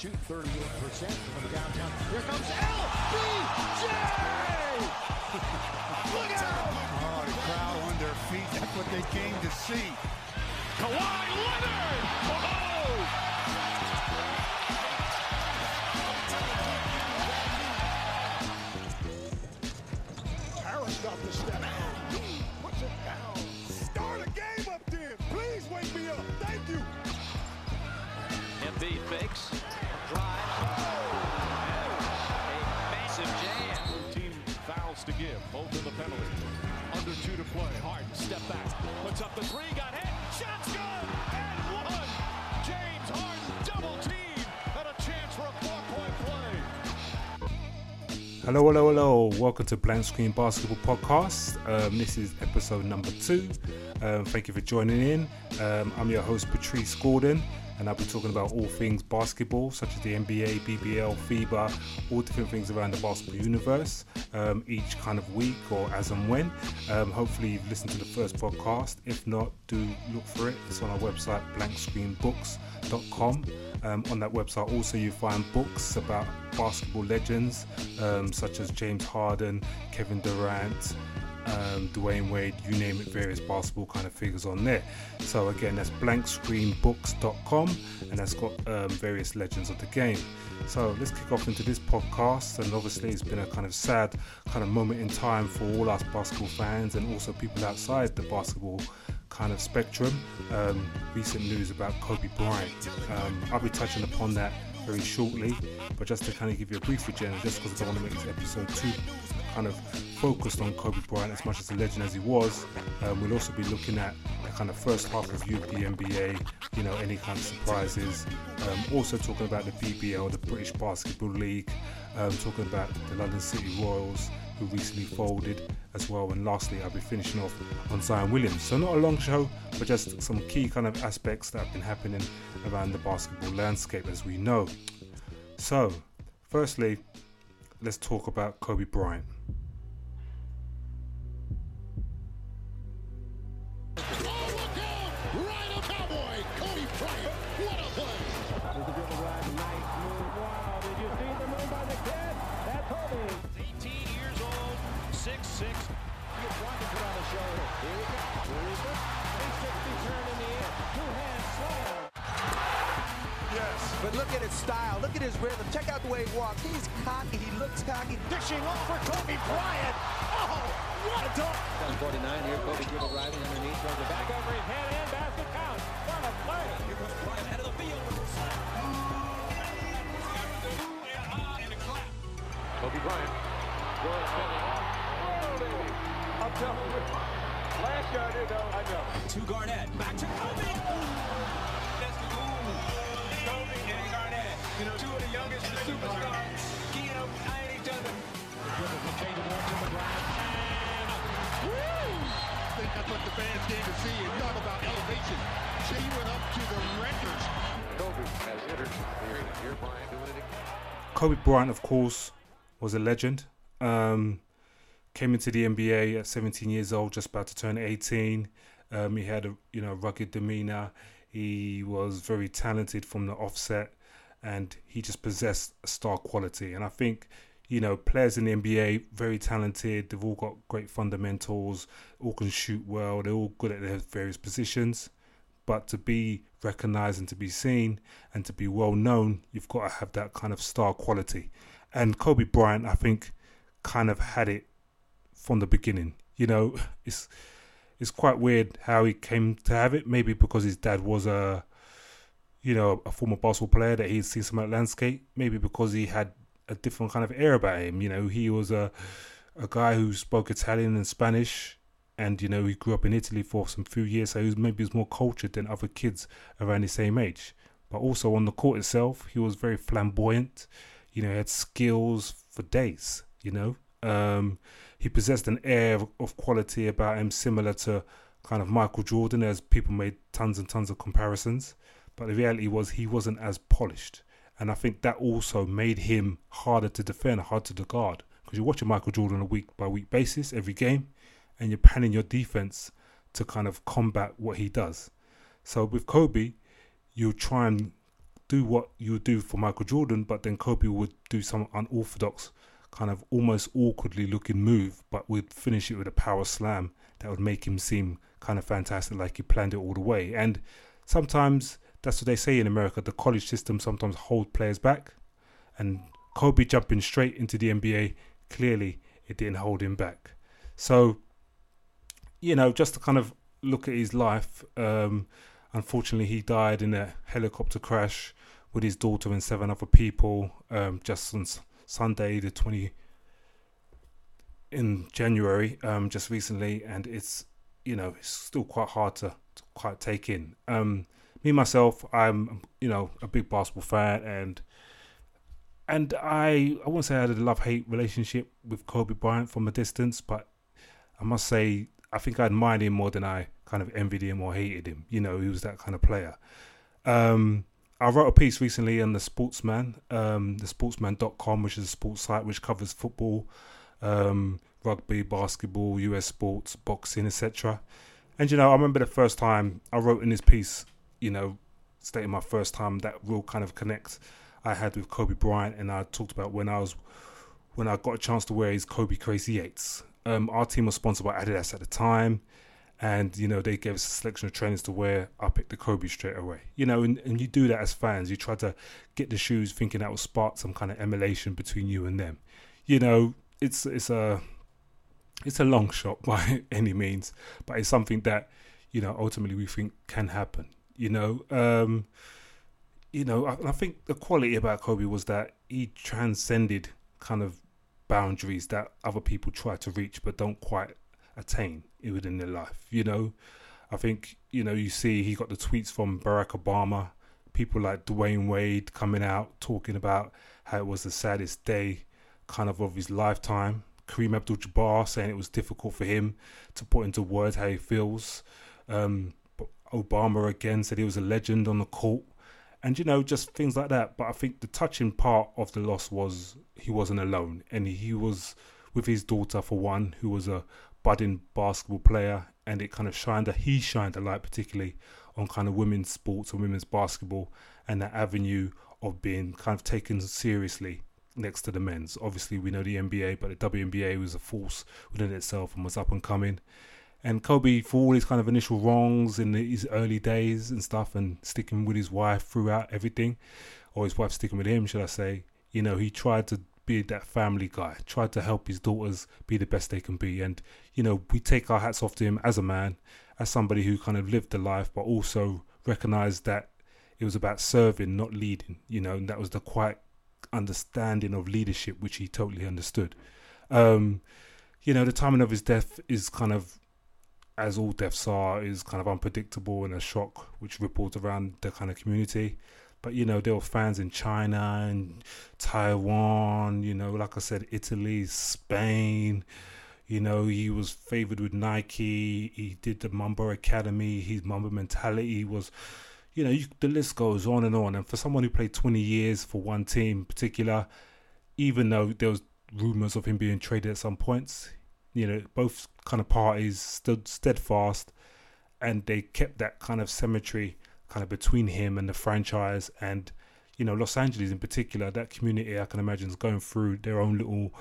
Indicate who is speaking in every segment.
Speaker 1: shoot 38% from the downtown. Here comes LBJ! Look out!
Speaker 2: Oh, the crowd on their feet. That's what they came to see.
Speaker 1: Kawhi Leonard! Oh! Harris
Speaker 3: both in the penalty. Under two to play. Harden, step back, puts up the three, got hit, shot's good, and one. James Harden double team, and a chance for a four-point play.
Speaker 4: Hello, hello, hello. Welcome to Blank Screen Basketball Podcast. Um, this is episode number two. Um, thank you for joining in. Um, I'm your host, Patrice Gordon, and I'll be talking about all things basketball, such as the NBA, BBL, FIBA, all different things around the basketball universe, um, each kind of week or as and when. Um, hopefully, you've listened to the first podcast. If not, do look for it. It's on our website, blankscreenbooks.com. Um, on that website, also you find books about basketball legends um, such as James Harden, Kevin Durant, um, Dwyane Wade, you name it, various basketball kind of figures on there. So again, that's blankscreenbooks.com, and that's got um, various legends of the game. So let's kick off into this podcast, and obviously it's been a kind of sad kind of moment in time for all us basketball fans and also people outside the basketball kind of spectrum. Um, recent news about Kobe Bryant. Um, I'll be touching upon that very shortly, but just to kind of give you a brief agenda, just because I don't want to make this episode too kind of focused on Kobe Bryant as much as a legend as he was. Um, we'll also be looking at the kind of first half review of the NBA, you know, any kind of surprises. Um, also talking about the BBL, the British Basketball League, um, talking about the London City Royals, who recently folded as well. And lastly, I'll be finishing off on Zion Williams. So not a long show, but just some key kind of aspects that have been happening around the basketball landscape as we know. So, firstly, let's talk about Kobe Bryant.
Speaker 5: Rhythm. Check out the way he walks. He's cocky. He looks cocky.
Speaker 1: Dishing off for Kobe Bryant. Oh, what a dunk!
Speaker 6: Down 49 here, Kobe dribble driving underneath, runs it back over his head and basket count. What a play! Here comes Bryant out of the field.
Speaker 3: Kobe Bryant. Going spinning. Oh, I'm telling you. Last year I did know, I know.
Speaker 6: To Garnett, Kobe
Speaker 3: Bryant,
Speaker 4: of course, was a legend. Um, came into the NBA at 17 years old, just about to turn 18. Um, he had a you know rugged demeanor. He was very talented from the offset, and he just possessed star quality. And I think you know players in the NBA very talented. They've all got great fundamentals. All can shoot well. They're all good at their various positions. But to be recognized and to be seen and to be well known, you've got to have that kind of star quality. And Kobe Bryant, I think, kind of had it from the beginning. You know, it's it's quite weird how he came to have it. Maybe because his dad was a, you know, a former basketball player that he'd seen some that landscape. Maybe because he had a different kind of air about him. You know, he was a a guy who spoke Italian and Spanish, and you know he grew up in Italy for some few years, so he was maybe was more cultured than other kids around his same age. But also on the court itself, he was very flamboyant. You know, he had skills for days. You know, um, he possessed an air of, quality about him, similar to kind of Michael Jordan, as people made tons and tons of comparisons. But the reality was he wasn't as polished, and I think that also made him harder to defend, harder to guard. Because you're watching Michael Jordan on a week by week basis every game, and you're panning your defense to kind of combat what he does. So with Kobe, you'll try and do what you do for Michael Jordan, but then Kobe would do some unorthodox, kind of almost awkwardly looking move, but would finish it with a power slam that would make him seem kind of fantastic, like he planned it all the way. And sometimes that's what they say in America. The college system sometimes hold players back, and Kobe jumping straight into the NBA clearly it didn't hold him back. So, you know, just to kind of look at his life, um, unfortunately, he died in a helicopter crash with his daughter and seven other people um, just on Sunday, the 20 in January, um, just recently, and it's you know it's still quite hard to, to quite take in. Um, me myself, I'm you know a big basketball fan, and and I I won't say I had a love hate relationship with Kobe Bryant from a distance, but I must say I think I admired him more than I kind of envied him or hated him. You know, he was that kind of player. Um, I wrote a piece recently on the Sportsman, um, the Sportsman.com, which is a sports site which covers football, um, rugby, basketball, US sports, boxing, etc. And you know, I remember the first time I wrote in this piece, you know, stating my first time that real kind of connect I had with Kobe Bryant, and I talked about when I was when I got a chance to wear his Kobe Crazy Eights. Um, our team was sponsored by Adidas at the time, and you know they gave us a selection of trainers to wear. I picked the Kobe straight away. You know, and, and you do that as fans. You try to get the shoes, thinking that will spark some kind of emulation between you and them. You know, it's it's a it's a long shot by any means, but it's something that you know ultimately we think can happen. You know. Um, you know, I, I think the quality about Kobe was that he transcended kind of boundaries that other people try to reach but don't quite attain within their life. You know, I think you know you see he got the tweets from Barack Obama, people like Dwyane Wade coming out talking about how it was the saddest day, kind of of his lifetime. Kareem Abdul-Jabbar saying it was difficult for him to put into words how he feels. Um, Obama again said he was a legend on the court and you know just things like that. But i think the touching part of the loss was he wasn't alone. And he was with his daughter for one who was a budding basketball player. And it kind of shined a he shined a light particularly on kind of women's sports and women's basketball and that avenue of being kind of taken seriously next to the men's. Obviously we know the nba but the WNBA was a force within itself and was up and coming and Kobe, for all his kind of initial wrongs in his early days and stuff, and sticking with his wife throughout everything, or his wife sticking with him, should I say, you know, he tried to be that family guy, tried to help his daughters be the best they can be. And, you know, we take our hats off to him as a man, as somebody who kind of lived the life, but also recognized that it was about serving, not leading, you know, and that was the quiet understanding of leadership, which he totally understood. Um, you know, the timing of his death is kind of as all deaths are, is kind of unpredictable and a shock which ripples around the kind of community. But you know, there were fans in China and Taiwan, you know, like I said, Italy, Spain. You know, he was favored with Nike. He did the Mamba Academy. His Mamba mentality was, you know, you, the list goes on and on. And for someone who played 20 years for one team in particular, even though there was rumors of him being traded at some points, you know, both kind of parties stood steadfast and they kept that kind of symmetry kind of between him and the franchise and you know Los Angeles in particular that community I can imagine is going through their own little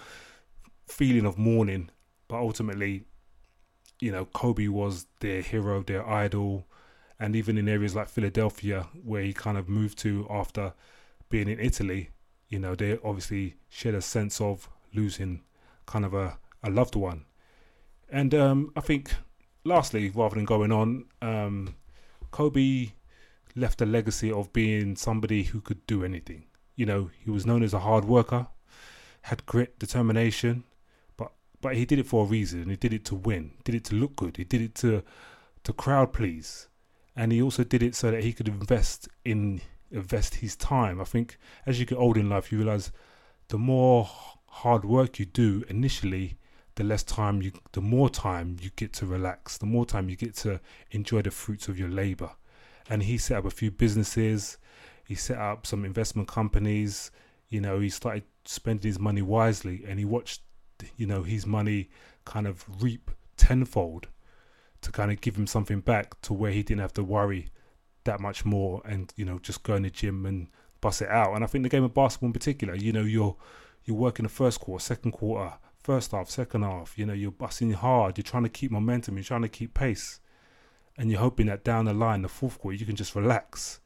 Speaker 4: feeling of mourning but ultimately you know Kobe was their hero their idol and even in areas like Philadelphia where he kind of moved to after being in Italy you know they obviously shared a sense of losing kind of a a loved one. And um, I think, lastly, rather than going on, um, Kobe left a legacy of being somebody who could do anything. You know, he was known as a hard worker, had grit, determination, but but he did it for a reason. He did it to win. Did it to look good. He did it to to crowd please, and he also did it so that he could invest in invest his time. I think as you get older in life, you realize the more hard work you do initially, the less time you, the more time you get to relax, the more time you get to enjoy the fruits of your labor. And he set up a few businesses, he set up some investment companies, you know, he started spending his money wisely and he watched, you know, his money kind of reap tenfold to kind of give him something back to where he didn't have to worry that much more, and you know, just go in the gym and bust it out. And I think the game of basketball in particular, you know, you're you're working the first quarter, second quarter, first half, second half. You know, you're busting hard. You're trying to keep momentum. You're trying to keep pace, and you're hoping that down the line, the fourth quarter, you can just relax.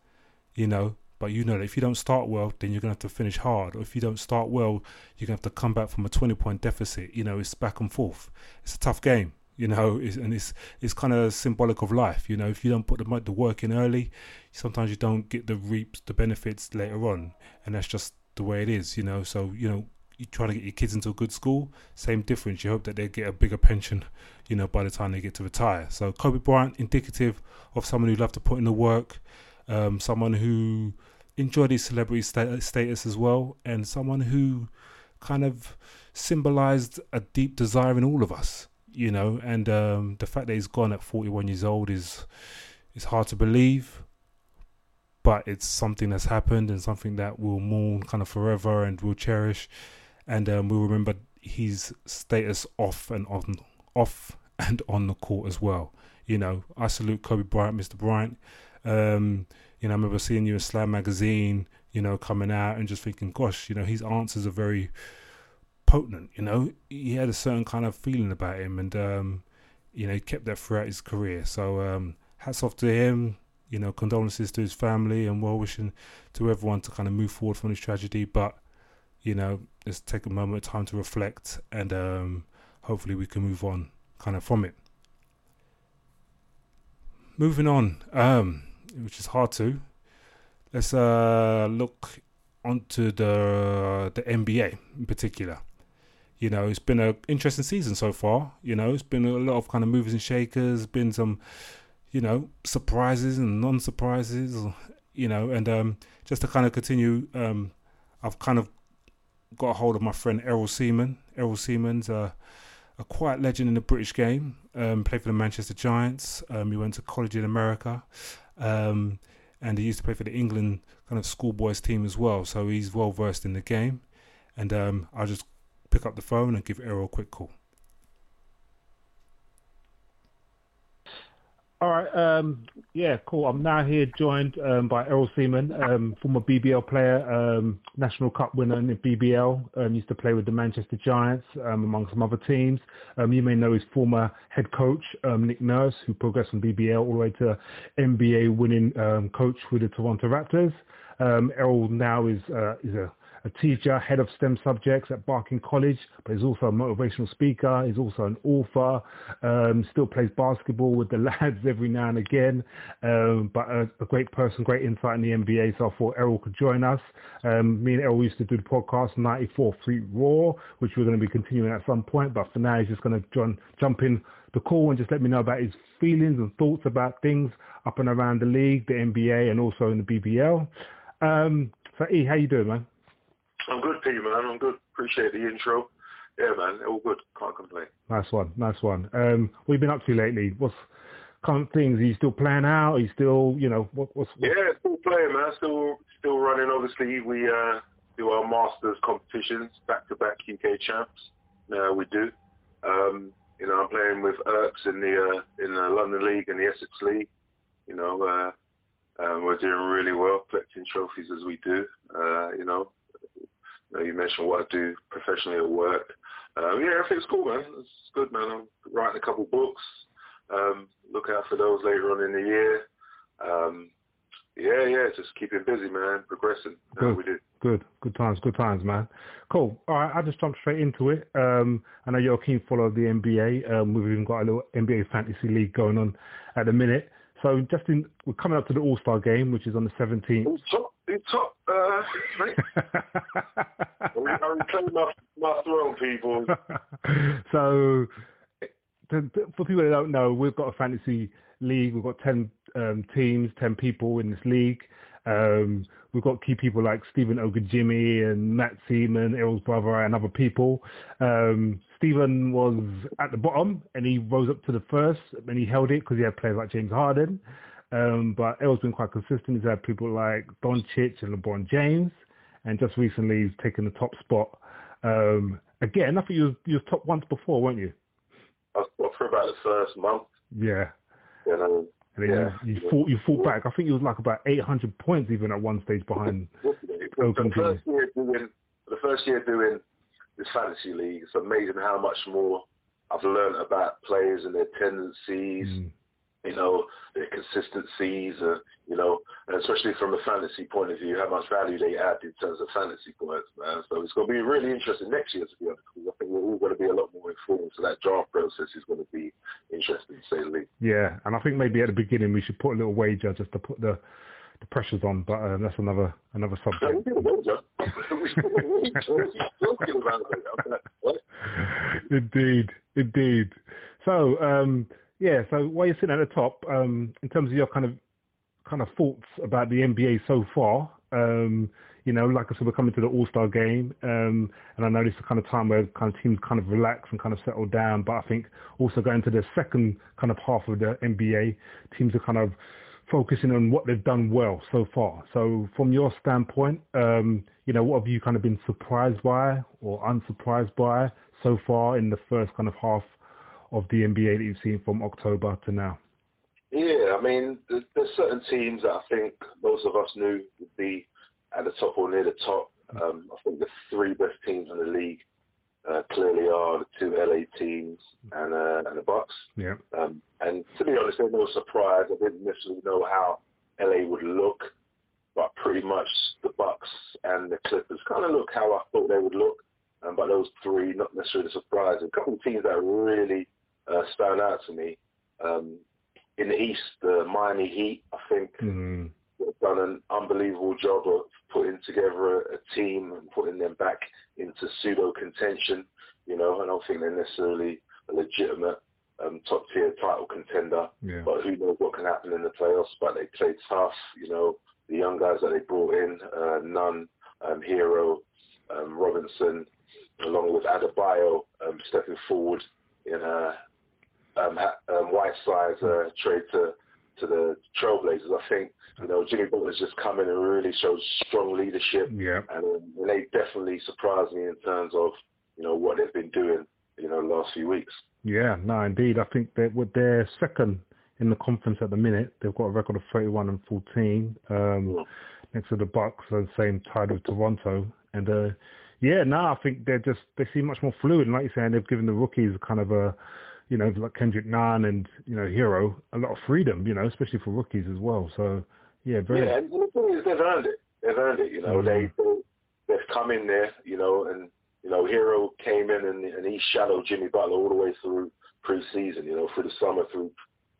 Speaker 4: You know, but you know that if you don't start well, then you're gonna have to finish hard. Or if you don't start well, you're gonna have to come back from a 20 point deficit. You know, it's back and forth. It's a tough game. You know, it's, and it's it's kind of symbolic of life. You know, if you don't put the the work in early, sometimes you don't get the reaps the benefits later on, and that's just the way it is. You know, so you know you trying to get your kids into a good school, same difference. You hope that they get a bigger pension, you know, by the time they get to retire. So Kobe Bryant, indicative of someone who loved to put in the work, um, someone who enjoyed his celebrity status as well, and someone who kind of symbolized a deep desire in all of us, you know. And um, the fact that he's gone at 41 years old is is hard to believe, but it's something that's happened and something that we'll mourn kind of forever and we'll cherish, and um, we'll remember his status off and on, off and on the court as well. You know, I salute Kobe Bryant, Mr. Bryant. Um, you know, I remember seeing you in Slam magazine, you know, coming out and just thinking, gosh, you know, his answers are very potent. You know, he had a certain kind of feeling about him, and um, you know, he kept that throughout his career. So um, hats off to him. You know, condolences to his family and well wishing to everyone to kind of move forward from this tragedy. But you know, let's take a moment of time to reflect, and um, hopefully we can move on kind of from it. Moving on. Um, which is hard to. Let's uh, look onto the the NBA in particular. You know, it's been an interesting season so far. You know, it's been a lot of kind of movers and shakers. Been some, you know, surprises and non-surprises. You know, and um, just to kind of continue, um, I've kind of got a hold of my friend Errol Seaman. Errol Seaman's a, a quiet legend in the British game. Um, played for the Manchester Giants. Um, he went to college in America. Um, and he used to play for the England kind of schoolboys team as well. So he's well versed in the game. And um, I'll just pick up the phone and give Errol a quick call.
Speaker 7: All right. Um, yeah, cool. I'm now here joined um, by Errol Seaman, um, former BBL player, um, National Cup winner in BBL. Um, used to play with the Manchester Giants, um, among some other teams. you may know his former head coach, Nick Nurse, who progressed from BBL all the way to NBA winning coach with the Toronto Raptors. Errol now is uh, is a a teacher, head of STEM subjects at Barking College, but he's also a motivational speaker. He's also an author. Um, still plays basketball with the lads every now and again. Um, but a, a, great person, great insight in the NBA. So I thought Errol could join us. Um, me and Errol used to do the podcast 94 Fleet Raw, which we're going to be continuing at some point. But for now, he's just going to jump in the call and just let me know about his feelings and thoughts about things up and around the league, the NBA, and also in the BBL. Um, so, E, how you doing, man?
Speaker 8: I'm good, P, man. I'm good. Appreciate the intro. Yeah, man. All good. Can't complain.
Speaker 7: Nice one. Nice one. Um, what have you been up to lately? What's kind of things? Are you still playing out? Are you still, you know, what, what's,
Speaker 8: what's... Yeah, still playing, man. Still, still running. Obviously, we uh, do our Masters competitions, back-to-back UK champs. Uh, we do. Um, you know, I'm playing with Erks in the uh, in the London League and the Essex League. You know, uh, um, we're doing really well, collecting trophies as we do. Uh, you know, know, you mentioned what I do professionally at work. Um, yeah, everything's cool, man. It's good, man. I'm writing a couple books. Um, look out for those later on in the year. Um, yeah, yeah, just keeping busy, man. Progressing.
Speaker 7: Good,
Speaker 8: we do.
Speaker 7: good, good times, good times, man. Cool. All right, I'll just jump straight into it. Um, I know you're a keen follower of the NBA. Um, we've even got a little NBA fantasy league going on at the minute. So, Justin, we're coming up to the All Star game, which is on the 17th
Speaker 8: it's top, uh, mate. I reclaim my, my throne, people.
Speaker 7: so, to, for people that don't know, we've got a fantasy league. We've got 10 um, teams, 10 people in this league. Um, we've got key people like Stephen Ogajimi and Matt Seaman, Errol's brother, and other people. Um, Stephen was at the bottom and he rose up to the first and he held it because he had players like James Harden. Um, but El's been quite consistent. He's had people like Doncic and LeBron James, and just recently he's taken the top spot. Um, again, I think you was, you was top once before, weren't you?
Speaker 8: I was for about the first month.
Speaker 7: Yeah.
Speaker 8: You know,
Speaker 7: And then
Speaker 8: Yeah.
Speaker 7: you, you fought you fought back. I think it was like about 800 points even at one stage behind.
Speaker 8: The first year doing the first year doing this fantasy league, it's amazing how much more I've learned about players and their tendencies,
Speaker 7: Mm.
Speaker 8: You know, their consistencies, uh, you know, and especially from a fantasy point of view, how much value they add in terms of fantasy points, man. So it's going to be really interesting next year, to be honest, because I think we're all going to be a lot more informed. So that draft process is going to be interesting, to say the least.
Speaker 7: Yeah, and I think maybe at the beginning we should put a little wager just to put the the pressures on. But um, that's another another subject.
Speaker 8: did a wager. We talking about it. I'm like, what?
Speaker 7: indeed, indeed. So, um, yeah. So while you're sitting at the top, um, in terms of your kind of kind of thoughts about the NBA so far, um, you know, like I said, we're coming to the All Star game, um, and I know this is the kind of time where kind of teams kind of relax and kind of settle down. But I think also going to the second kind of half of the NBA, teams are kind of focusing on what they've done well so far. So from your standpoint, um, you know, what have you kind of been surprised by or unsurprised by so far in the first kind of half of the NBA that you've seen from October to now?
Speaker 8: Yeah, I mean, there's, there's certain teams that I think most of us knew would be at the top or near the top. Um, I think the three best teams in the league uh, clearly are the two LA teams and uh, and the Bucks.
Speaker 7: Yeah.
Speaker 8: Um, and to be honest, there's no surprise. I didn't necessarily know how LA would look, but pretty much the Bucks and the Clippers kind of look how I thought they would look. Um, but those three, not necessarily surprising. A couple of teams that really uh, stand out to me. Um, in the East, the Miami Heat, I think,
Speaker 7: Mm,
Speaker 8: have done an unbelievable job of putting together a, a team and putting them back into pseudo contention. You know, I don't think they're necessarily a legitimate um, top tier title contender,
Speaker 7: yeah.
Speaker 8: but who knows what can happen in the playoffs. But they played tough. You know, the young guys that they brought in, uh, Nunn, um, Herro, um, Robinson, along with Adebayo um, stepping forward in a um, um, Whiteside's uh, trade to to the Trailblazers. I think you know Jimmy Butler's just come in and really showed strong leadership,
Speaker 7: Yeah.
Speaker 8: and, um, and they definitely surprised me in terms of you know what they've been doing you know the last few weeks.
Speaker 7: Yeah, no, indeed. I think that with their second in the conference at the minute, they've got a record of 31 and 14. Um, next to the Bucks, so same tied with Toronto. And uh, yeah, no, I think they're just they seem much more fluid. And like you're saying, they've given the rookies kind of a, you know, like Kendrick Nunn and you know Herro a lot of freedom, you know, especially for rookies as well. So yeah, very.
Speaker 8: Yeah, and the thing is, they've earned it. They've earned it. You know,
Speaker 7: Mhm.
Speaker 8: they they've come in there. You know, and you know, Herro came in and, and he shadowed Jimmy Butler all the way through preseason. You know, through the summer, through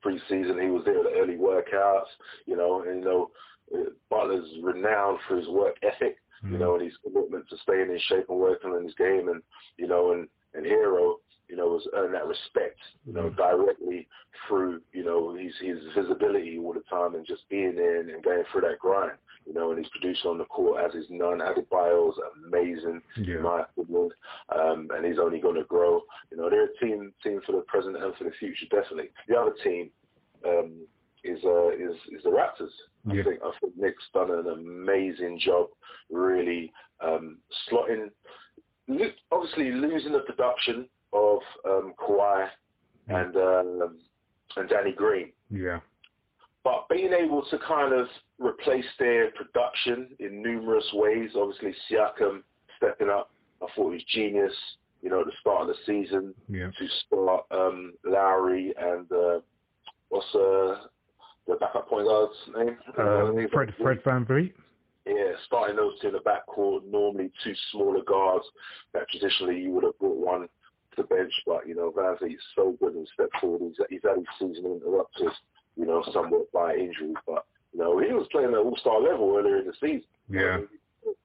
Speaker 8: preseason, he was there at the early workouts. You know, and you know, Butler's renowned for his work ethic. You know, and his commitment to staying in shape and working on his game, and you know, and and Herro, you know, has earned that respect, you know, directly through, you know, his his visibility all the time and just being there and, going through that grind, you know, and he's producing on the court as his non Adebayo's amazing,
Speaker 7: Yeah.
Speaker 8: in my opinion, um, and he's only going to grow. You know, they're a team team for the present and for the future, definitely. The other team um, is uh, is is the Raptors.
Speaker 7: Yeah.
Speaker 8: I think I think Nick's done an amazing job, really um, slotting. Obviously, losing the production of um, Kawhi and um, and Danny Green,
Speaker 7: Yeah.
Speaker 8: but being able to kind of replace their production in numerous ways. Obviously, Siakam stepping up. I thought he was genius. You know, at the start of the season
Speaker 7: Yeah.
Speaker 8: to start um, Lowry and uh, what's uh, the backup point guard's name?
Speaker 7: Uh, Fred Fred VanVleet.
Speaker 8: Yeah, starting those two in the backcourt, normally two smaller guards that traditionally you would have brought one to the bench, but you know, VanVleet's so good and stepped forward. He's, he's had his season interrupted, you know, somewhat by injury, but you know, he was playing at all-star level earlier in the season.
Speaker 7: Yeah.
Speaker 8: Um,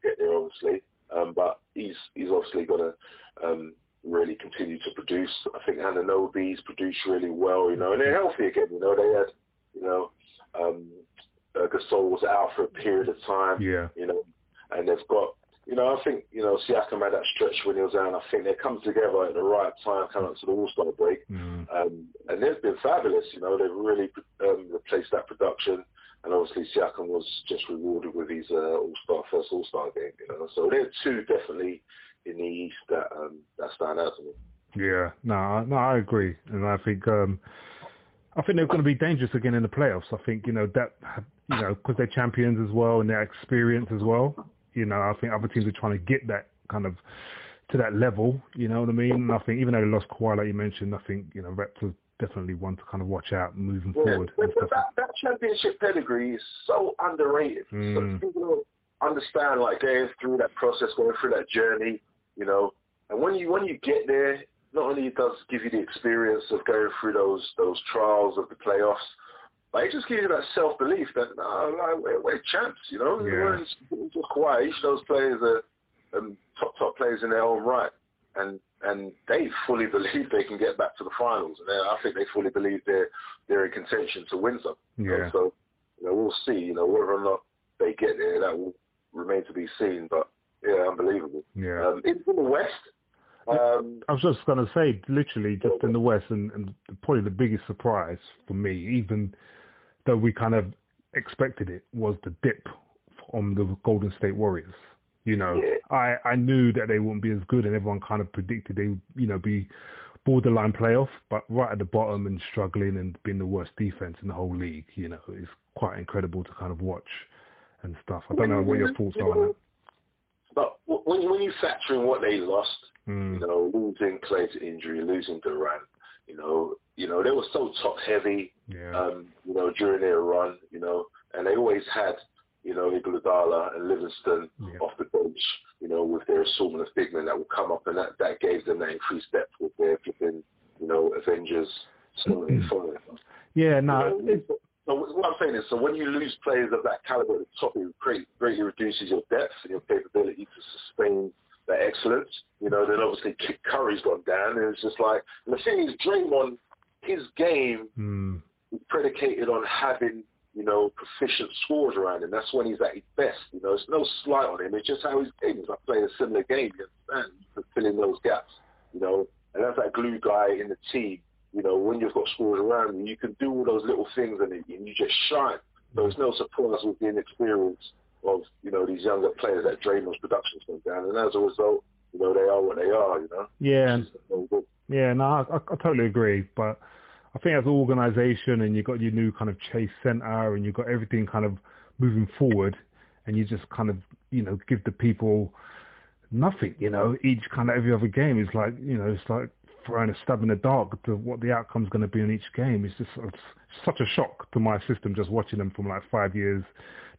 Speaker 8: get there obviously, um, but he's he's obviously going to um, really continue to produce. I think Anunoby's produced really well, you know, and they're healthy again. You know, they had, you know, um, uh, Gasol was out for a period of time
Speaker 7: Yeah.
Speaker 8: you know, and they've got, you know, I think, you know, Siakam had that stretch when he was out, and I think they come together at the right time, coming up to the All-Star break,
Speaker 7: Mm.
Speaker 8: um, and they've been fabulous, you know, they've really um, replaced that production, and obviously Siakam was just rewarded with his uh, All-Star, first All-Star game, you know, so they're two definitely in the East that, um, that stand out to me.
Speaker 7: Yeah, no, I- no, I agree, and I think um, I think they're going to be dangerous again in the playoffs. I think you know that you know because they're champions as well and their experience as well. You know, I think other teams are trying to get that kind of to that level. You know what I mean? And I think even though they lost Kawhi, like you mentioned, I think you know Raptors definitely one to kind of watch out moving
Speaker 8: Yeah,
Speaker 7: forward.
Speaker 8: but that, that championship pedigree is so underrated. So
Speaker 7: Mm.
Speaker 8: people don't understand like going through that process, going through that journey, you know. And when you when you get there, not only does it give you the experience of going through those those trials of the playoffs, but it just gives you that self belief that no, like, we're, we're champs, you know.
Speaker 7: Yeah.
Speaker 8: We're just, quiet. Each of those players are um, top top players in their own right, and and they fully believe they can get back to the finals, and I think they fully believe they're they're in contention to win know.
Speaker 7: Yeah.
Speaker 8: So you know, we'll see. You know, whether or not they get there, that will remain to be seen. But yeah, unbelievable.
Speaker 7: Yeah.
Speaker 8: Um, in, in the West, um,
Speaker 7: I was just going to say, literally, just in the West, and, and probably the biggest surprise for me, even though we kind of expected it, was the dip on the Golden State Warriors. You know, I, I knew that they wouldn't be as good, and everyone kind of predicted they, you know, be borderline playoff, but right at the bottom and struggling and being the worst defense in the whole league. You know, it's quite incredible to kind of watch and stuff. I don't know what your thoughts are on that.
Speaker 8: but when you, when you factor in what they lost,
Speaker 7: Mm.
Speaker 8: you know, losing Clay to injury, losing Durant, you know, you know, they were so top heavy,
Speaker 7: Yeah.
Speaker 8: um, you know, during their run, you know, and they always had, you know, Iguodala and Livingston
Speaker 7: Yeah.
Speaker 8: off the bench, you know, with their assortment of big men that would come up, and that, that gave them that increased depth with their flipping, you know, Avengers. So,
Speaker 7: Yeah, no,
Speaker 8: you know, so what I'm saying is, so when you lose players of that caliber at the top, it great, greatly reduces your depth and your capability to sustain that excellence. You know, then obviously Curry's gone down, and it's just like, and the thing is, Draymond, his game
Speaker 7: mm,
Speaker 8: predicated on having, you know, proficient scores around him. That's when he's at his best. You know, it's no slight on him. It's just how his game is. Like playing a similar game, you understand? To fill in those gaps, you know. And that's that glue guy in the team. You know, when you've got scores around you, you can do all those little things and, and you just shine. So it's no surprise with the inexperience of, you know, these younger players that Draymond's production's gone down. And as a result, you know, they are what they are, you know.
Speaker 7: yeah,
Speaker 8: So.
Speaker 7: Yeah, no, I, I totally agree. But I think as an organisation, and you've got your new kind of chase centre, and you've got everything kind of moving forward, and you just kind of you know give the people nothing. You know, each kind of every other game is like you know it's like throwing a stab in the dark to what the outcome's going to be in each game. It's just it's such a shock to my system just watching them from like five years,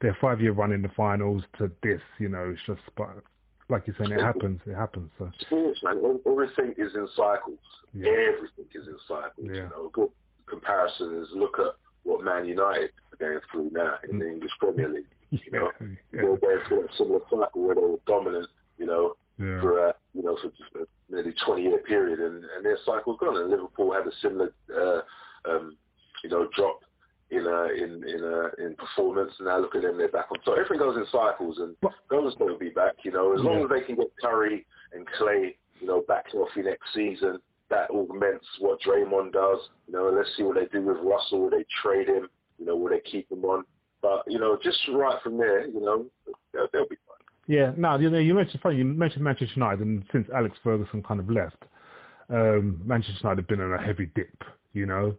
Speaker 7: their five year run in the finals to this. You know, it's just but like you're saying, it happens. It happens. So
Speaker 8: sports, man. Everything is in cycles.
Speaker 7: Yeah.
Speaker 8: Everything is in cycles.
Speaker 7: Yeah.
Speaker 8: You know, good comparison is look at what Man United are going through now in the English Premier League. You know,
Speaker 7: yeah,
Speaker 8: they're going through a similar cycle where they were dominant. You know,
Speaker 7: yeah.
Speaker 8: for uh, you know for just a nearly 20 year period, and, and their cycle's gone. And Liverpool had a similar, uh, um, you know, drop in uh, in in uh, in performance. And now look at them, they're back on. So everything goes in cycles, and Golden State will be back. You know, as long as they can get Curry and Clay, you know, back healthy next season. That augments what Draymond does. You know, let's see what they do with Russell. Will they trade him? You know, will they keep him on? But you know, just right from there, you know, they'll, they'll be fine.
Speaker 7: Yeah, no, you know, you mentioned funny, you mentioned Manchester United, and since Alex Ferguson kind of left, um, Manchester United have been on a heavy dip, you know,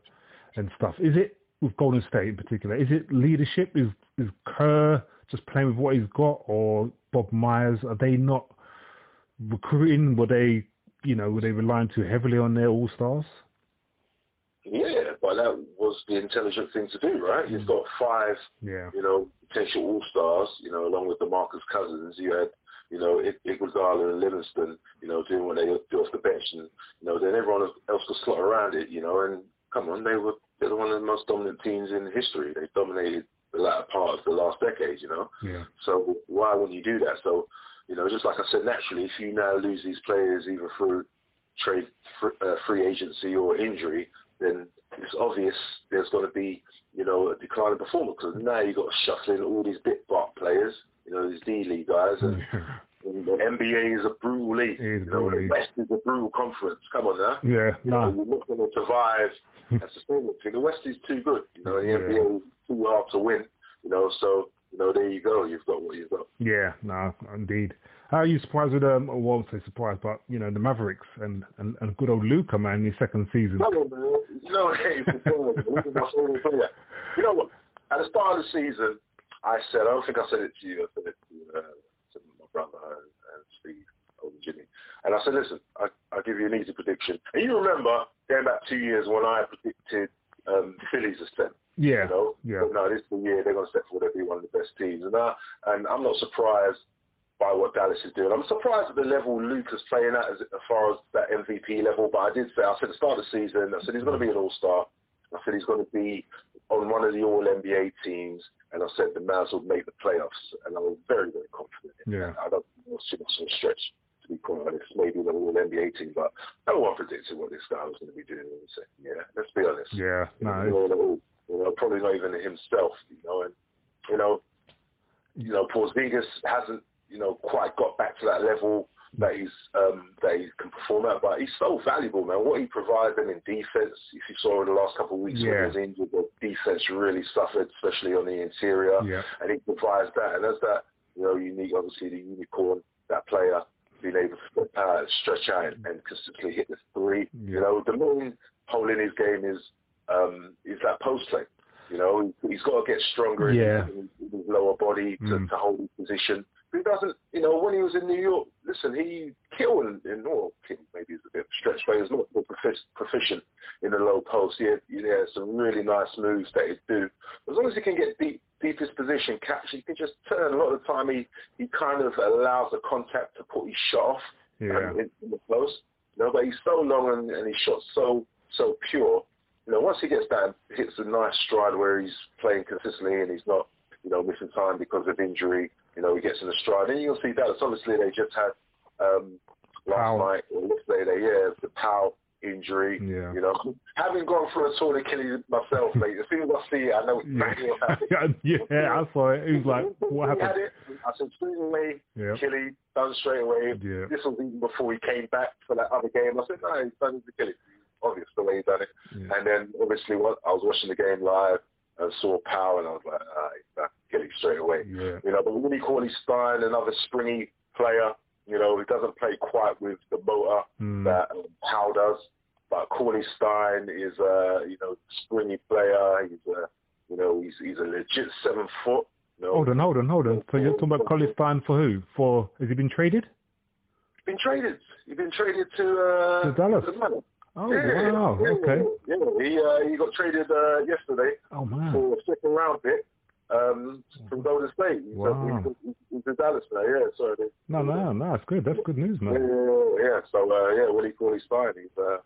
Speaker 7: and stuff. Is it with Golden State in particular? Is it leadership? Is is Kerr just playing with what he's got, or Bob Myers? Are they not recruiting? Were they, you know, were they relying too heavily on their all stars?
Speaker 8: Yeah, but that was the intelligent thing to do, right? You've mm. got five,
Speaker 7: Yeah,
Speaker 8: you know, potential all stars, you know, along with DeMarcus Cousins. You had, you know, Iguodala and Livingston, you know, doing what they do off the bench, and you know, then everyone else could slot around it, you know. And come on, they were they're one of the most dominant teams in history. They dominated the latter part of the last decade, you know.
Speaker 7: yeah,
Speaker 8: So why wouldn't you do that? So, you know, just like I said, naturally, if you now lose these players either through trade, uh, free agency or injury, then it's obvious there's going to be, you know, a decline in performance because now you've got to shuffle in all these bit part players, you know, these D League guys, and the NBA is a brutal league.
Speaker 7: It is
Speaker 8: you know, the. West is a brutal conference. Come on now.
Speaker 7: yeah.
Speaker 8: You know,
Speaker 7: No,
Speaker 8: you're not going to survive and sustain it. The West is too good. You know, the
Speaker 7: Yeah.
Speaker 8: NBA is too hard to win. You know, so you know, there you go. You've got what you've got.
Speaker 7: Yeah, no, indeed. How are you surprised with um? I won't say surprised, but you know the Mavericks and and, and good old Luka man, in his second season.
Speaker 8: No, man. You know, hey, you know what? At the start of the season, I said, I don't think I said it to you. I said it to, uh, brother and, and Steve, old Jimmy. And I said, listen, I, I'll give you an easy prediction. And you remember, going back two years when I predicted um, Philly's ascent.
Speaker 7: Yeah.
Speaker 8: You know?
Speaker 7: Yeah.
Speaker 8: But no, this is the year they're going to step forward and be one of the best teams. And, I, and I'm not surprised by what Dallas is doing. I'm surprised at the level Luka's playing at as, as far as that MVP level. But I did say, I said at the start of the season, I said he's going to be an all-star. I said he's going to be on one of the All-NBA teams. And I said the Mavs will make the playoffs. And I was very, very
Speaker 7: Yeah.
Speaker 8: I don't think it was too a stretch, to be quite honest. Maybe the All-NBA team. But no one predicted what this guy was going to be doing in the second year. Let's be honest.
Speaker 7: Yeah,
Speaker 8: You
Speaker 7: no,
Speaker 8: know, you know, probably not even himself, you know, and you know, you know, Porzingis hasn't, you know, quite got back to that level that he's um, that he can perform at, but he's so valuable, man. What he provides them in defense, if you saw in the last couple of weeks when he was injured, the defense really suffered, especially on the interior,
Speaker 7: Yeah.
Speaker 8: and he provides that, and that's that, you know, unique, obviously the unicorn, that player being able to out, stretch out, and, and consistently hit the three.
Speaker 7: Yeah.
Speaker 8: You know, the main hole in his game is um, is that post play. You know, he's got to get stronger
Speaker 7: Yeah.
Speaker 8: in, his, in his lower body to,
Speaker 7: Mm.
Speaker 8: to hold his position. He doesn't, you know, when he was in New York, listen, he killed in, in well, maybe it's a bit of a stretch, but he was not proficient in the low post. He had, he had some really nice moves that he'd do. As long as he can get deep, deepest position catch, he can just turn. A lot of the time, he, he kind of allows the contact to put his shot off
Speaker 7: Yeah.
Speaker 8: in, in the post. You know, but he's so long and, and his shot's so so pure. You know, once he gets that, hits a nice stride where he's playing consistently and he's not, you know, missing time because of injury. You know, he gets in the stride, and you'll see Dallas. Obviously, they just had um, last
Speaker 7: Powell.
Speaker 8: night or yesterday. They yeah, the Powell injury.
Speaker 7: Yeah.
Speaker 8: You know, having gone through a torn Achilles myself, mate. As soon as I see it, I know exactly what happened.
Speaker 7: yeah, yeah, I saw it. It was like, what
Speaker 8: He had
Speaker 7: happened?
Speaker 8: it. I said, straight away,
Speaker 7: Yeah.
Speaker 8: Achilles, done straight away.
Speaker 7: Yeah.
Speaker 8: This was even before he came back for that other game. I said, no, he's done his Achilles. Obvious the way he done it.
Speaker 7: Yeah.
Speaker 8: And then, obviously, what, I was watching the game live and saw power, and I was like, ah, he's done Achilles straight away.
Speaker 7: Yeah.
Speaker 8: You know, but Willie Corley Stein, another springy player, you know, he doesn't play quite with the motor
Speaker 7: Mm.
Speaker 8: that um, Powell does. But Corley Stein is a, you know, springy player. He's a, you know, he's, he's a legit seven foot. You know,
Speaker 7: Hold on, hold on, hold on. So you're talking about Colin Stein for who? For has he been traded?
Speaker 8: He's been traded. He's been traded to uh,
Speaker 7: To Dallas?
Speaker 8: to
Speaker 7: Oh
Speaker 8: Yeah,
Speaker 7: wow,
Speaker 8: yeah,
Speaker 7: okay.
Speaker 8: Yeah, he uh, he got traded uh, yesterday
Speaker 7: Oh man.
Speaker 8: for a second round pick um, from Golden State. He's,
Speaker 7: Wow.
Speaker 8: a, he's, he's a Dallas player. Yeah, sorry. they-
Speaker 7: No, no, no, that's good. That's good news, man.
Speaker 8: yeah, yeah. So uh, yeah, Willie Cauley-Stein. He's uh,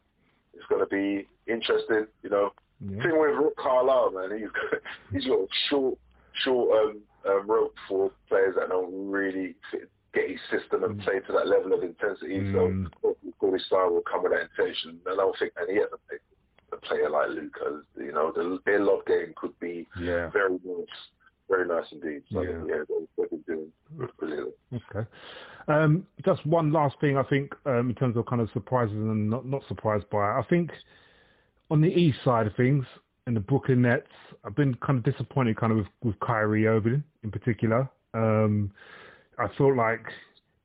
Speaker 8: it's going to be interesting. You know,
Speaker 7: Yeah.
Speaker 8: thing with Rick Carlisle, man, he's got, he's got a short, short um, um, rope for players that don't really fit, get his system and play to that level of intensity.
Speaker 7: Mm.
Speaker 8: So Cauley-Stein will come with that intention. And I don't think any other player, a player like Luka, you know, the, their lob game could be
Speaker 7: Yeah.
Speaker 8: very nice, very nice indeed. So
Speaker 7: Yeah.
Speaker 8: yeah, they, they've been doing brilliantly.
Speaker 7: Okay. Um, just one last thing, I think, um, in terms of kind of surprises and not not surprised by. I think on the east side of things, in the Brooklyn Nets, I've been kind of disappointed, kind of with, with Kyrie Irving in particular. Um, I felt like,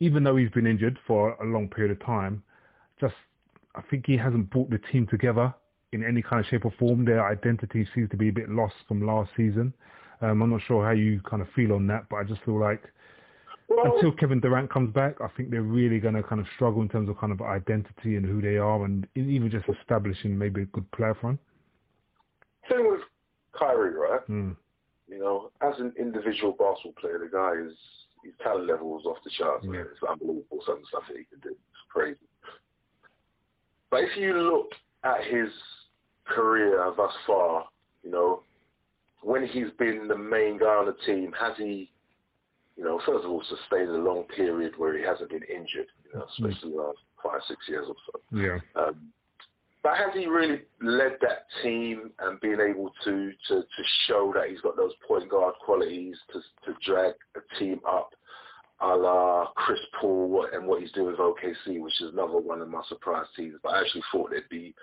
Speaker 7: even though he's been injured for a long period of time, just I think he hasn't brought the team together in any kind of shape or form. Their identity seems to be a bit lost from last season. Um, I'm not sure how you kind of feel on that, but I just feel like
Speaker 8: Well,
Speaker 7: until Kevin Durant comes back, I think they're really going to kind of struggle in terms of kind of identity and who they are, and even just establishing maybe a good player him.
Speaker 8: thing with Kyrie, right?
Speaker 7: Mm.
Speaker 8: You know, as an individual basketball player, the guy is his talent level is off the charts. Man.
Speaker 7: Yeah.
Speaker 8: It's unbelievable some stuff that he can do. It's crazy. But if you look at his career thus far, you know, when he's been the main guy on the team, has he, you know, first of all, sustained a long period where he hasn't been injured, you know, especially the last five, six years or so.
Speaker 7: Yeah.
Speaker 8: Um, but has he really led that team and been able to, to, to show that he's got those point guard qualities to, to drag a team up a la Chris Paul and what he's doing with OKC, which is another one of my surprise teams. But I actually thought they'd be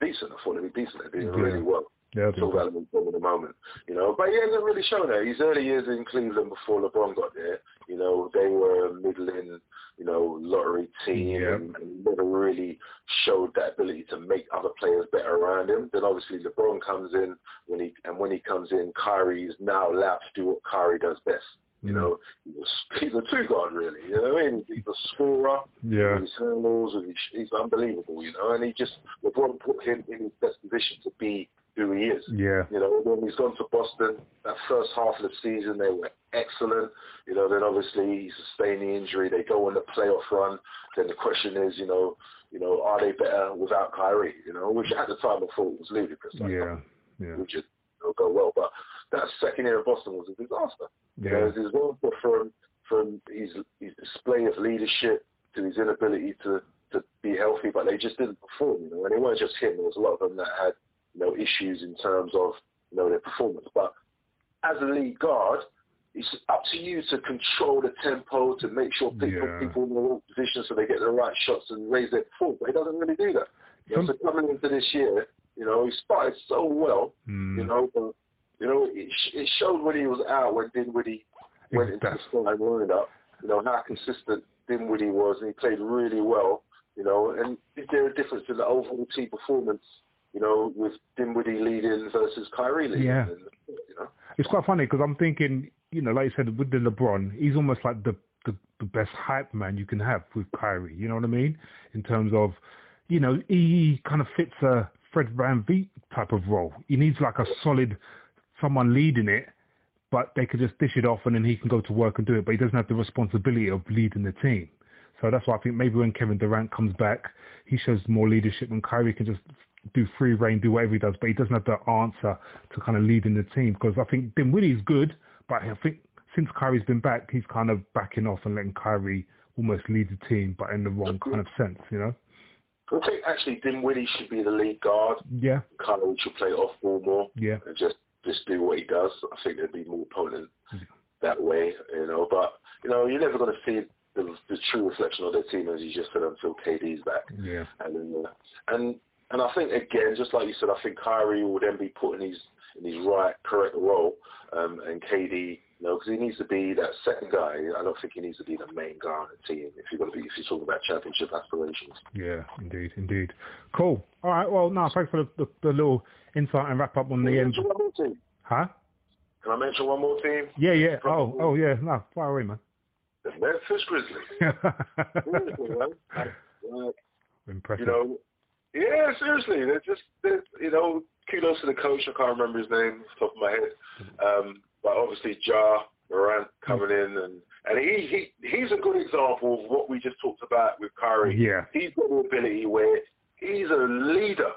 Speaker 8: decent. I thought they'd be decent. They're doing
Speaker 7: Yeah.
Speaker 8: really well.
Speaker 7: Yeah,
Speaker 8: Still relevant for him in the moment, you know. But he hasn't really shown that. His early years in Cleveland before LeBron got there, you know, they were a middling, you know, lottery team
Speaker 7: Yeah.
Speaker 8: and, and never really showed that ability to make other players better around him. Then obviously LeBron comes in when he and when he comes in, Kyrie is now allowed to do what Kyrie does best. You mm. know, he's a, two guard really. You know what I mean? He's a scorer.
Speaker 7: Yeah.
Speaker 8: His handles, and he's, he's unbelievable. You know, and he just LeBron put him in his best position to be who he is.
Speaker 7: Yeah.
Speaker 8: You know, when he's gone to Boston, that first half of the season they were excellent. You know, then obviously he sustained the injury. They go on the playoff run. Then the question is, you know, you know, are they better without Kyrie? You know, which at the time I thought was ludicrous. Like,
Speaker 7: Yeah. Yeah.
Speaker 8: Which is you go well, but that second year of Boston was a disaster. You know,
Speaker 7: Yeah.
Speaker 8: his well from from his his display of leadership to his inability to to be healthy, but they just didn't perform. You know, and it wasn't just him. There was a lot of them that had you know issues in terms of you know their performance. But as a lead guard, it's up to you to control the tempo to make sure people
Speaker 7: Yeah.
Speaker 8: people in the right position so they get the right shots and raise their performance. But he doesn't really do that. You know, so coming into this year, you know, he started so well.
Speaker 7: Mm.
Speaker 8: You know, but, you know, it, it showed when he was out when Dinwiddie went into the
Speaker 7: That's-
Speaker 8: starting lineup. You know how consistent Dinwiddie was, and he played really well. You know, and is there a difference in the overall team performance? You know, with Dinwiddie leading versus Kyrie leading.
Speaker 7: Yeah.
Speaker 8: And, you know,
Speaker 7: It's quite funny because I'm thinking, you know, like you said, with the LeBron, he's almost like the, the the best hype man you can have with Kyrie. You know what I mean? In terms of, you know, he kind of fits a Fred VanVleet type of role. He needs like a solid someone leading it, but they could just dish it off and then he can go to work and do it. But he doesn't have the responsibility of leading the team. So that's why I think maybe when Kevin Durant comes back, he shows more leadership and Kyrie can just do free reign, do whatever he does, but he doesn't have the answer to kind of leading the team. Because I think Dinwiddie's good, but I think since Kyrie's been back, he's kind of backing off and letting Kyrie almost lead the team, but in the wrong kind of sense, you know?
Speaker 8: I think actually Dinwiddie should be the lead guard.
Speaker 7: Yeah,
Speaker 8: Kyrie should play off ball more.
Speaker 7: yeah,
Speaker 8: and just just do what he does. I think they'd be more potent that way, you know. But you know, you're never going to see the, the true reflection of their team as you just said until KD's back.
Speaker 7: yeah,
Speaker 8: And then, uh, and and I think again, just like you said, I think Kyrie will then be put in his in his right correct role, um, and KD, you know, because he needs to be that second guy. I don't think he needs to be the main guy on the team if you're going to be if you're talking about championship aspirations.
Speaker 7: yeah, indeed, indeed. Cool. All right, well, no, thanks for the, the, the little insight and wrap up on the end.
Speaker 8: Can I mention one more team?
Speaker 7: Huh?
Speaker 8: Can I mention one more team?
Speaker 7: Yeah, yeah. Oh, oh, yeah. No, fire away, man.
Speaker 8: The Memphis Grizzlies. Seriously, man.
Speaker 7: Impressive.
Speaker 8: you know, yeah, seriously, they're just, they're, you know, kudos to the coach. I can't remember his name off the top of my head. Um, but obviously, Ja Morant coming in, and and he, he he's a good example of what we just talked about with Kyrie.
Speaker 7: Yeah.
Speaker 8: He's got the ability where he's a leader.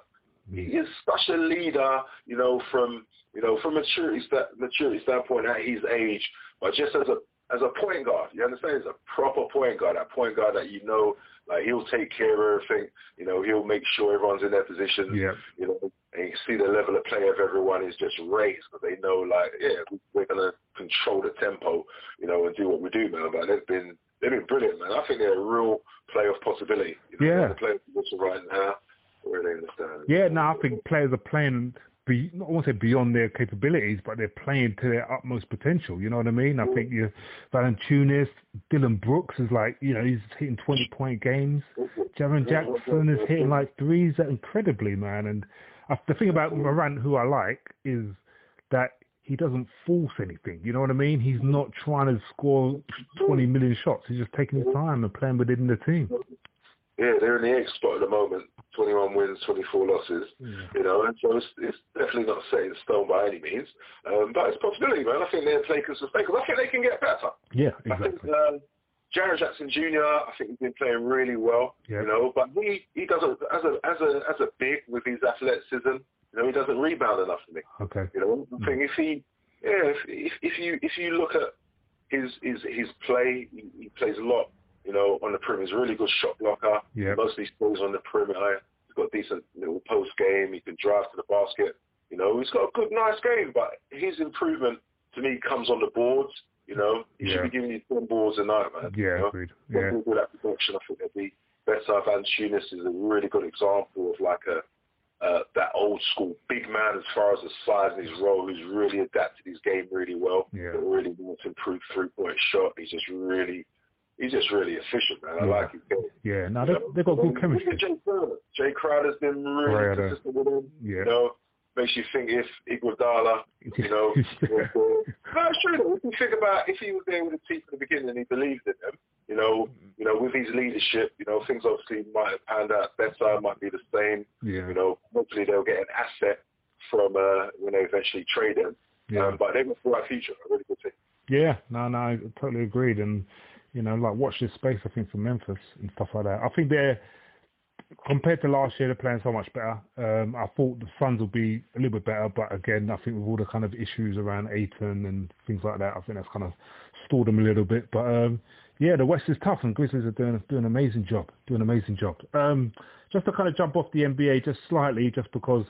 Speaker 8: He is such a leader, you know, from you know from maturity sta- maturity standpoint at his age, but just as a as a point guard, you understand? As a proper point guard, that point guard that you know, like he'll take care of everything. You know, he'll make sure everyone's in their position.
Speaker 7: Yeah.
Speaker 8: You know, and you see the level of play of everyone is just raised because they know, like, yeah, we- we're gonna control the tempo, you know, and do what we do, man. But they've been they've been brilliant, man. I think they're a real playoff possibility. You know,
Speaker 7: Yeah.
Speaker 8: the playoff position right now. Where they understand.
Speaker 7: Yeah, no, I think players are playing, be, I won't say beyond their capabilities, but they're playing to their utmost potential. You know what I mean? I think you, Valanciunas, Dillon Brooks is like, you know, he's hitting 20 point games. Jaren Jackson is hitting like threes incredibly, man. And uh, the thing about Morant, who I like, is that he doesn't force anything. You know what I mean? He's not trying to score 20 million shots. He's just taking his time and playing within the team.
Speaker 8: Yeah, they're in the egg spot at the moment. 21 wins, 24 losses. You know, and so it's, it's definitely not set in stone by any means. Um, but it's a possibility, man. I think can sustain because I think they can get better.
Speaker 7: Yeah,
Speaker 8: I think
Speaker 7: exactly.
Speaker 8: Jaren Jackson Jr. I think he's been playing really well.
Speaker 7: Yeah.
Speaker 8: You know, but he he doesn't as a as a as a big with his athleticism. You know, he doesn't rebound enough for me.
Speaker 7: Okay.
Speaker 8: You know, I think if he yeah if if, if you if you look at his his his play, he, he plays a lot. You know, on the perimeter, he's a really good shot blocker.
Speaker 7: Yeah.
Speaker 8: Mostly stays on the perimeter. He's got a decent little post game. He can drive to the basket. You know, he's got a good, nice game. But his improvement to me comes on the boards. You know, he
Speaker 7: Yeah.
Speaker 8: should be giving you ten boards a night, man.
Speaker 7: Yeah,
Speaker 8: you know?
Speaker 7: agreed. Yeah.
Speaker 8: do that production, I think they'd be better. Van Tunis is a really good example of like a uh, that old school big man as far as the size and his role, who's really adapted his game really well.
Speaker 7: Yeah.
Speaker 8: But really wants to improve three point shot. He's just really, he's just really efficient, man. I
Speaker 7: Yeah.
Speaker 8: like his game.
Speaker 7: Yeah, no, they, they've got good
Speaker 8: Look at
Speaker 7: chemistry.
Speaker 8: Jay Crowder. Jay Crowder's been really
Speaker 7: Crowder.
Speaker 8: consistent with him.
Speaker 7: Yeah.
Speaker 8: You know, makes you think if Iguodala, you know, was there. no, it's true. though. If you think about if he was there with the team from the beginning and he believed in them, you know, you know, with his leadership, you know, things obviously might have panned out better, might be the same.
Speaker 7: Yeah.
Speaker 8: You know, hopefully they'll get an asset from uh, when they eventually trade him.
Speaker 7: Yeah.
Speaker 8: Um, but they've got a bright future, a really good team.
Speaker 7: Yeah, no, no, I totally agreed. And, you know, like, watch this space, I think, for Memphis and stuff like that. I think they're, compared to last year, they're playing so much better. Um, I thought the Suns would be a little bit better, but again, I think with all the kind of issues around Ayton and things like that, I think that's kind of stalled them a little bit. But, um, yeah, the West is tough, and Grizzlies are doing, doing an amazing job, doing an amazing job. Um, just to kind of jump off the NBA just slightly, just because,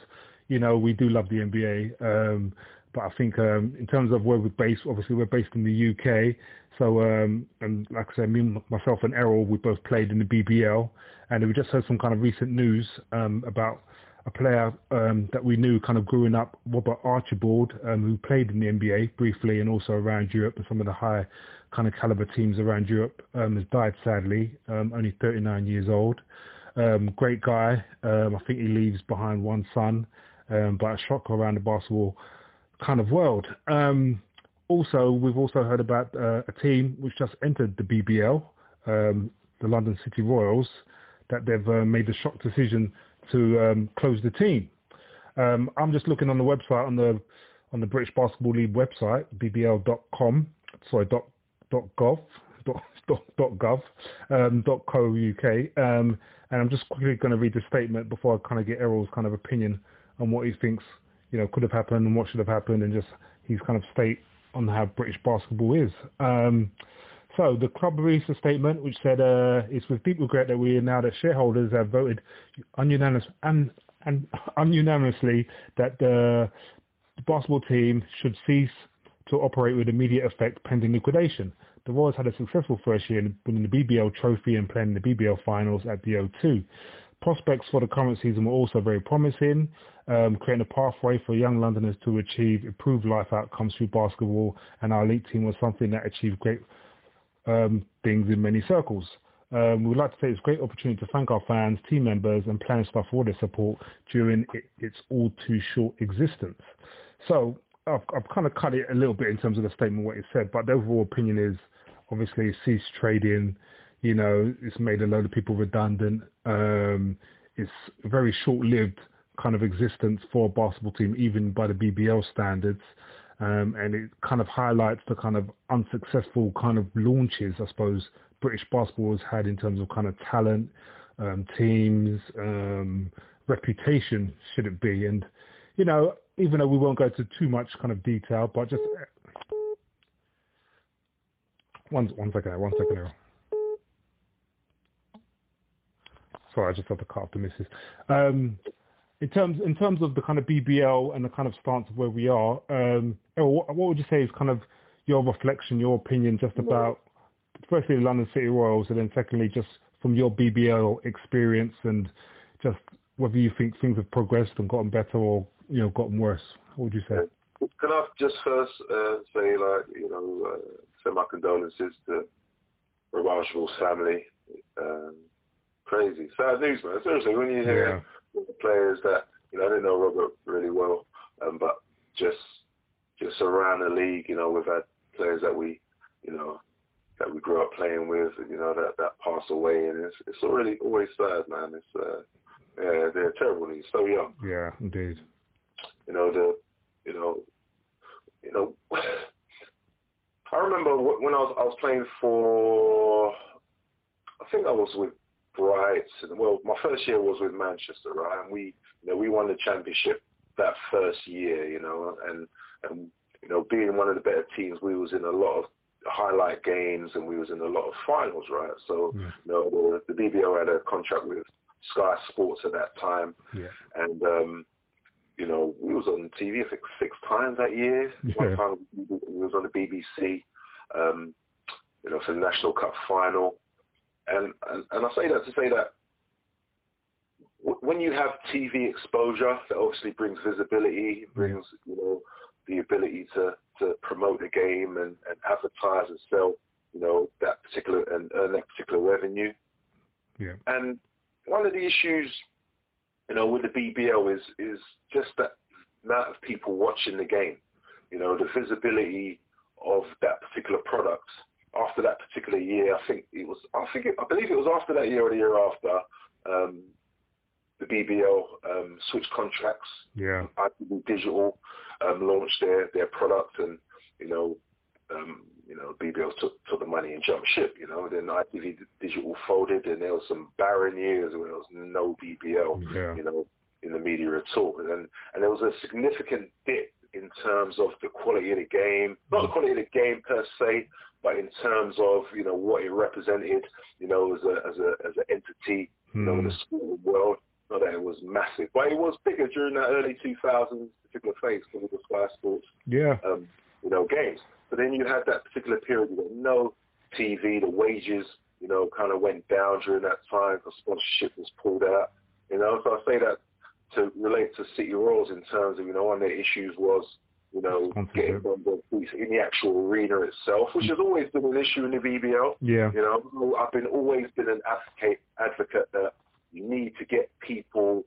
Speaker 7: you know, we do love the NBA. Um, but I think um, in terms of where we're based, obviously we're based in the UK. So, um, and like I said, me, myself and Errol, we both played in the BBL, and we just heard some kind of recent news um, about a player um, that we knew kind of growing up, Robert Archibald, um, who played in the NBA briefly and also around Europe and some of the high kind of caliber teams around Europe, um, has died sadly, only 39 years old. Great guy. I think he leaves behind one son, but a shock around the basketball kind of world. Um, also, we've also heard about uh, a team which just entered the BBL, um, the London City Royals, that they've uh, made the shock decision to um, close the team. Um, I'm just looking on the website on the on the British Basketball League website, bbl.com, sorry, dot, dot gov, dot, dot, dot gov, um, dot co uk, um, and I'm just quickly going to read the statement before I kind of get Errol's kind of opinion on what he thinks, you know, could have happened and what should have happened, and just his kind of state on how British basketball is. Um, so the club released a statement which said, uh, "It's with deep regret that we now that shareholders have voted unanimous and, and ununanimously that the, the basketball team should cease to operate with immediate effect pending liquidation. The Royals had a successful first year in winning the BBL trophy and playing the BBL finals at the O2. Prospects for the current season were also very promising, um, creating a pathway for young Londoners to achieve improved life outcomes through basketball, and our elite team was something that achieved great um, things in many circles. Um, we'd like to take this great opportunity to thank our fans, team members, and playing staff for their support during it, its all too short existence. So I've, I've kind of cut it a little bit in terms of the statement what it said, but the overall opinion is obviously cease trading. You know, it's made a load of people redundant. Um, it's a very short-lived kind of existence for a basketball team, even by the BBL standards. Um, and it kind of highlights the kind of unsuccessful kind of launches, I suppose, British basketball has had in terms of kind of talent, um, teams, um, reputation, should it be? And, you know, even though we won't go into too much kind of detail, but just one, one second, one second, Errol. Sorry, I just had to cut off the missus. Um, in terms in terms of the kind of BBL and the kind of stance of where we are, um, what, what would you say is kind of your reflection, your opinion, just about firstly the London City Royals, and then secondly just from your BBL experience and just whether you think things have progressed and gotten better or you know gotten worse. What would you say?
Speaker 8: Can I just first uh, say, like, you know, uh, send my condolences to Archibald's family. Um, crazy, sad news, man. Seriously, when you hear the players that you know, I didn't know Robert really well, um, but just just around the league, you know, we've had players that we, you know, that we grew up playing with, you know, that that pass away, and it's it's already always sad, man. It's uh, yeah, they're terrible. He's so young.
Speaker 7: Yeah, indeed.
Speaker 8: You know the, you know, you know. I remember when I was I was playing for, I think I was with Brighton. Well, my first year was with Manchester, right? And we, you know, we won the championship that first year, you know, and and you know, being one of the better teams, we was in a lot of highlight games and we was in a lot of finals, right? So,
Speaker 7: yeah.
Speaker 8: you know, the, the BBL had a contract with Sky Sports at that time,
Speaker 7: yeah.
Speaker 8: and um, you know, we was on TV I think six times that year.
Speaker 7: Yeah.
Speaker 8: One time we was on the BBC, um, you know, for the National Cup final. And, and and I say that to say that when you have TV exposure, that obviously brings visibility, mm. brings you know the ability to to promote the game and, and advertise and sell, you know, that particular and earn that particular revenue.
Speaker 7: Yeah.
Speaker 8: And one of the issues, you know, with the BBL is is just that amount of people watching the game. You know, the visibility of that particular product. After that particular year, I think it was. I think it, I believe it was after that year or the year after. Um, the BBL um, switched contracts.
Speaker 7: Yeah.
Speaker 8: ITV Digital um, launched their their product, and you know, um, you know, BBL took took the money and jumped ship. You know, then ITV Digital folded, and there was some barren years where there was no BBL.
Speaker 7: Yeah.
Speaker 8: You know, in the media at all, and and there was a significant dip in terms of the quality of the game, not the quality of the game per se, but in terms of you know what it represented, you know, as a as a as an entity, you know, in the sporting world. Not that it was massive, but it was bigger during that early 2000s particular phase because of the Sky Sports,
Speaker 7: Yeah.
Speaker 8: um, you know, games. But then you had that particular period with no TV, the wages, you know, kind of went down during that time because sponsorship was pulled out. You know, so I say that to relate to City Royals in terms of, you know, one of their issues was, you know, getting
Speaker 7: Sponsorship.
Speaker 8: them in the actual arena itself, which has always been an issue in the BBL.
Speaker 7: Yeah.
Speaker 8: You know, I've been always been an advocate advocate that you need to get people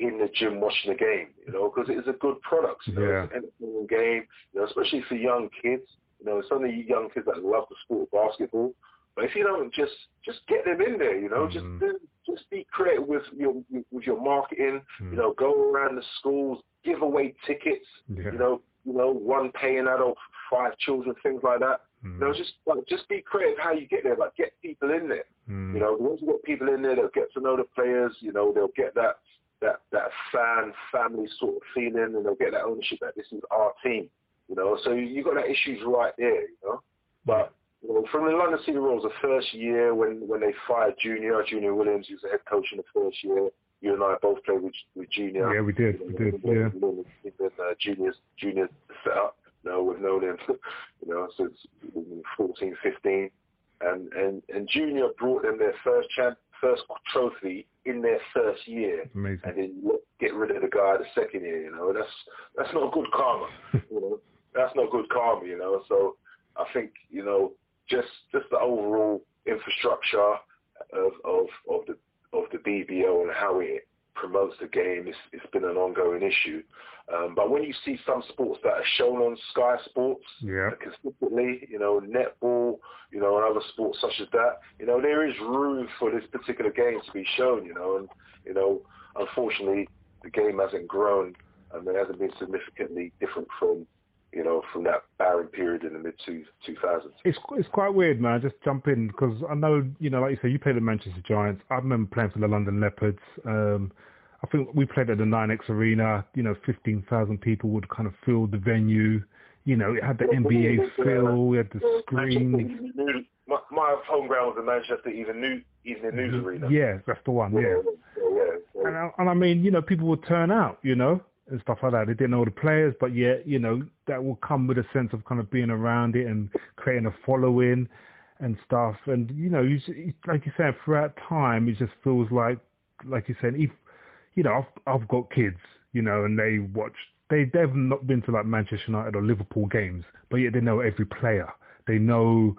Speaker 8: in the gym watching the game, you know, because it is a good product. You know,
Speaker 7: Yeah.
Speaker 8: it's an entertaining game, you know, especially for young kids. You know, some of you young kids that love the sport of basketball. But if you don't just just get them in there, you know, just mm-hmm. do- just be creative with your with your marketing. You hmm. know, go around the schools, give away tickets.
Speaker 7: Yeah.
Speaker 8: You know, you know, one paying adult, five children, things like that. You know, hmm. just like just be creative how you get there. Like get people in there. Hmm. You know, once you get people in there, they'll get to know the players. You know, they'll get that that that fan family sort of feeling, and they'll get that ownership that this is our team. You know, so you got that issues right there. You know, but know, from the London City Royals, the first year when when they fired Junior, Junior Williams, he was the head coach in the first year. You and I both played with with Junior.
Speaker 7: Yeah, we did. We did. Yeah.
Speaker 8: Even uh, juniors, junior set up. You know, we've known him, you know, since 14, 15. And, and, and Junior brought them their first champ, first trophy in their first year.
Speaker 7: Amazing.
Speaker 8: And then get rid of the guy the second year, you know. That's, that's not good karma, you know. That's not good karma, you know. So I think, you know, just, just the overall infrastructure of, of, of the, of the BBL and how it promotes the game, it's, it's been an ongoing issue. Um, but when you see some sports that are shown on Sky Sports
Speaker 7: Yeah.
Speaker 8: consistently, you know, netball, you know, and other sports such as that, you know, there is room for this particular game to be shown, you know, and, you know, unfortunately, the game hasn't grown and it hasn't been significantly different from, you know, from that barren period in the mid two two thousands.
Speaker 7: It's it's quite weird, man. Just jump in because I know you know, like you say, you played the Manchester Giants. I remember playing for the London Leopards. Um, I think we played at the 9X Arena. You know, fifteen thousand people would kind of fill the venue. You know, it had the NBA feel. We had the screens.
Speaker 8: My, my home ground was the Manchester Evening News, Evening News Arena.
Speaker 7: Yeah, that's the one. Yeah.
Speaker 8: Yeah. so-
Speaker 7: And I, and I mean, you know, people would turn out, you know, and stuff like that. They didn't know the players, but yet, you know, that will come with a sense of kind of being around it and creating a following and stuff. And you know, you, like you said, throughout time, it just feels like, like you said, if you know, I've I've got kids, you know, and they watch. They they've not been to like Manchester United or Liverpool games, but yet they know every player. They know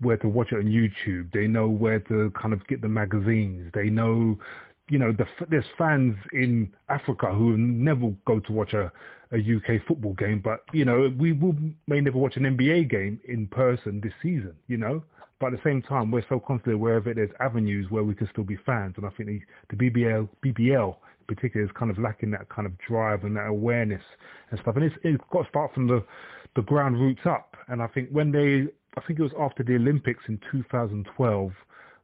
Speaker 7: where to watch it on YouTube. They know where to kind of get the magazines. They know, you know, the, there's fans in Africa who never go to watch a, a UK football game, but you know, we will may never watch an NBA game in person this season. You know, but at the same time, we're so constantly aware of it. There's avenues where we can still be fans, and I think the, the BBL BBL in particular is kind of lacking that kind of drive and that awareness and stuff. And it's it's got to start from the the ground roots up. And I think when they, I think it was after the Olympics in 2012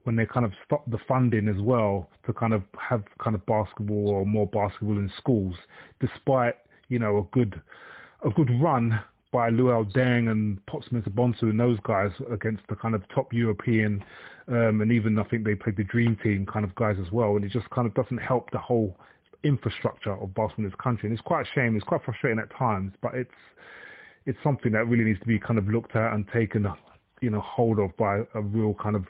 Speaker 7: when they kind of stopped the funding as well to kind of have kind of basketball or more basketball in schools, despite you know a good a good run by Luol Deng and Pops Mensah-Bonsu and those guys against the kind of top European um, and even I think they played the Dream Team kind of guys as well, and it just kind of doesn't help the whole infrastructure of basketball in this country. And it's quite a shame. It's quite frustrating at times, but it's it's something that really needs to be kind of looked at and taken, you know, hold of by a real kind of,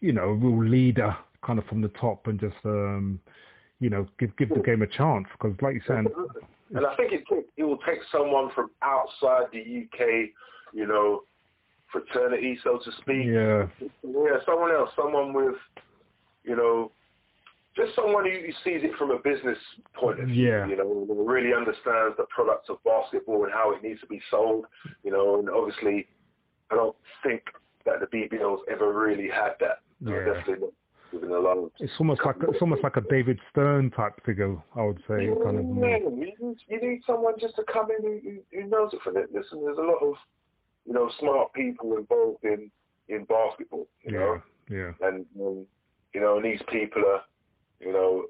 Speaker 7: you know, a real leader kind of from the top and just, um, you know, give give the game a chance because, like you said,
Speaker 8: and I think it it will take someone from outside the UK, you know, fraternity, so to speak.
Speaker 7: Yeah.
Speaker 8: Yeah, someone else, someone with, you know, just someone who sees it from a business point of view.
Speaker 7: Yeah.
Speaker 8: You know, who really understands the products of basketball and how it needs to be sold. You know, and obviously, I don't think that the BBL's ever really had that.
Speaker 7: Yeah.
Speaker 8: not. Even
Speaker 7: it's almost like it's almost like a David Stern type figure. I would say, kind of.
Speaker 8: Yeah, you need, you need someone just to come in who, who- knows it from it. Listen, there's a lot of, you know, smart people involved in in basketball. You know,
Speaker 7: Yeah, yeah,
Speaker 8: and um, you know, and these people are, you know,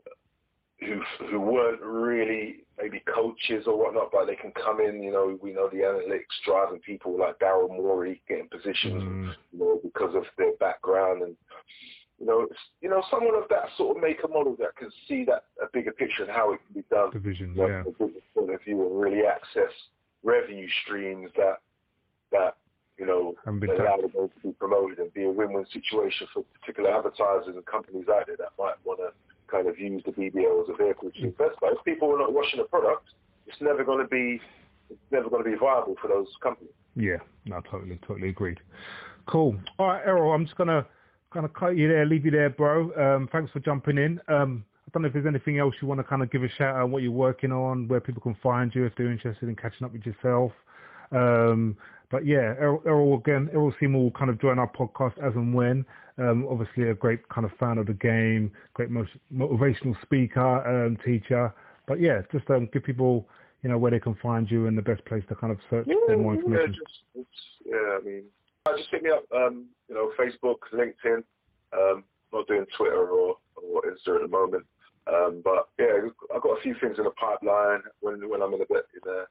Speaker 8: who who weren't really maybe coaches or whatnot, but they can come in. You know, we know the analytics driving people like Daryl Morey getting positions,
Speaker 7: Mm.
Speaker 8: you know, because of their background and. You know, it's, you know, someone of that sort of make a model that can see that a bigger picture and how it can be done
Speaker 7: division.
Speaker 8: you know,
Speaker 7: Yeah,
Speaker 8: from a business point of view and really access revenue streams that that you know allow them to be promoted and be a win-win situation for particular advertisers and companies out there that might want to kind of use the BBL as a vehicle to invest. But if people are not washing the product, it's never going to be it's never going to be viable for those companies.
Speaker 7: yeah. No, totally, totally agreed. Cool. All right, Errol, I'm just gonna kind of cut you there, leave you there, bro. Um, thanks for jumping in. Um, I don't know if there's anything else you want to kind of give a shout out what you're working on, where people can find you if they're interested in catching up with yourself. Um, but yeah, Errol, Errol again, Errol Seymour will kind of join our podcast as and when. Um, obviously, a great kind of fan of the game, great mo- motivational speaker, um, teacher. But yeah, just um, give people, you know, where they can find you and the best place to kind of search for more information.
Speaker 8: Yeah, just, yeah, I mean, uh, just hit me up. Um, you know, Facebook, LinkedIn. Um, not doing Twitter or, or Insta at the moment. Um, but yeah, I've got a few things in the pipeline. When when I'm in a bit in a,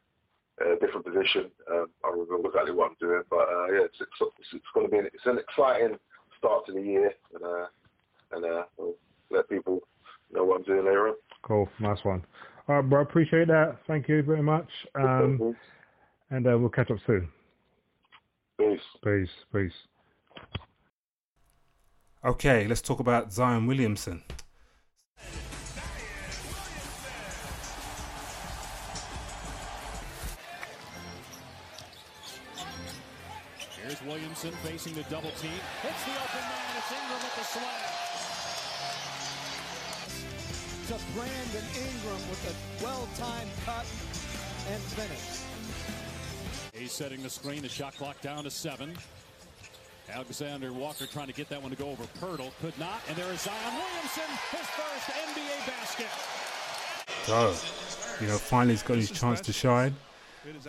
Speaker 8: a different position, um, I remember exactly what I'm doing. But uh, yeah, it's it's, it's, it's going to be an, it's an exciting start to the year, and uh, and uh, I'll let people know what I'm doing later on.
Speaker 7: Cool, nice one. All right, bro, appreciate that. Thank you very much. Um, and uh, we'll catch up soon.
Speaker 8: Peace.
Speaker 7: Peace, peace.
Speaker 4: Okay, let's talk about Zion Williamson.
Speaker 3: Here's Williamson facing the double team. Hits the open man. It's Ingram at the slam.
Speaker 5: To Brandon Ingram with a well-timed cut and finish.
Speaker 3: He's setting the screen. The shot clock down to seven. Alexander Walker trying to get that one to go over Poeltl. Could not. And there is Zion Williamson, his first NBA basket.
Speaker 4: So, you know, finally he's got his chance to shine.